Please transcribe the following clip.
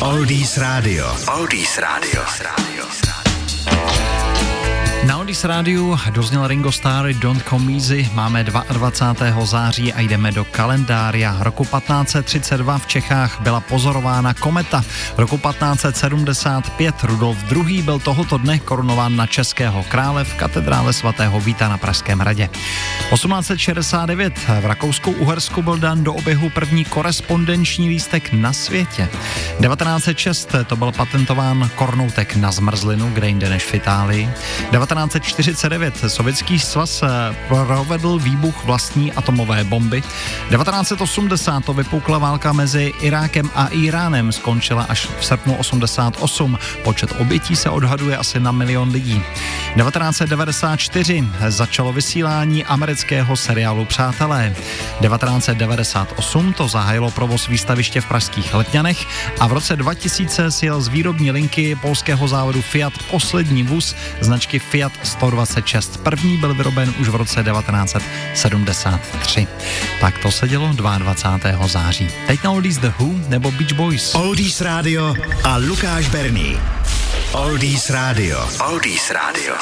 Oldies Radio. Oldies Radio. Na Oldies Rádiu dozněl Ringo Starr Don't Come Easy. Máme 22. září a jdeme do kalendária. Roku 1532 v Čechách byla pozorována kometa. Roku 1575 Rudolf II. byl tohoto dne korunován na českého krále v katedrále svatého Víta na Pražském hradě. 1869 v Rakousku-Uhersku byl dán do oběhu první korespondenční lístek na světě. 1906 to byl patentován kornoutek na zmrzlinu, kde jinde než v Itálii. 1949 Sovětský svaz eh, provedl výbuch vlastní atomové bomby. 1980 to vypukla válka mezi Irákem a Iránem, skončila až v srpnu 88. Počet obětí se odhaduje asi na milion lidí. 1994 začalo vysílání amerického seriálu Přátelé. 1998 to zahájilo provoz výstaviště v pražských Letňanech a v roce 2000 sjel z výrobní linky polského závodu Fiat poslední vůz značky Fiat 126. První byl vyroben už v roce 1973. Tak to se dělo 22. září. Teď na Oldies The Who nebo Beach Boys. Oldies Radio a Lukáš Berný. Oldies Radio. Oldies Radio.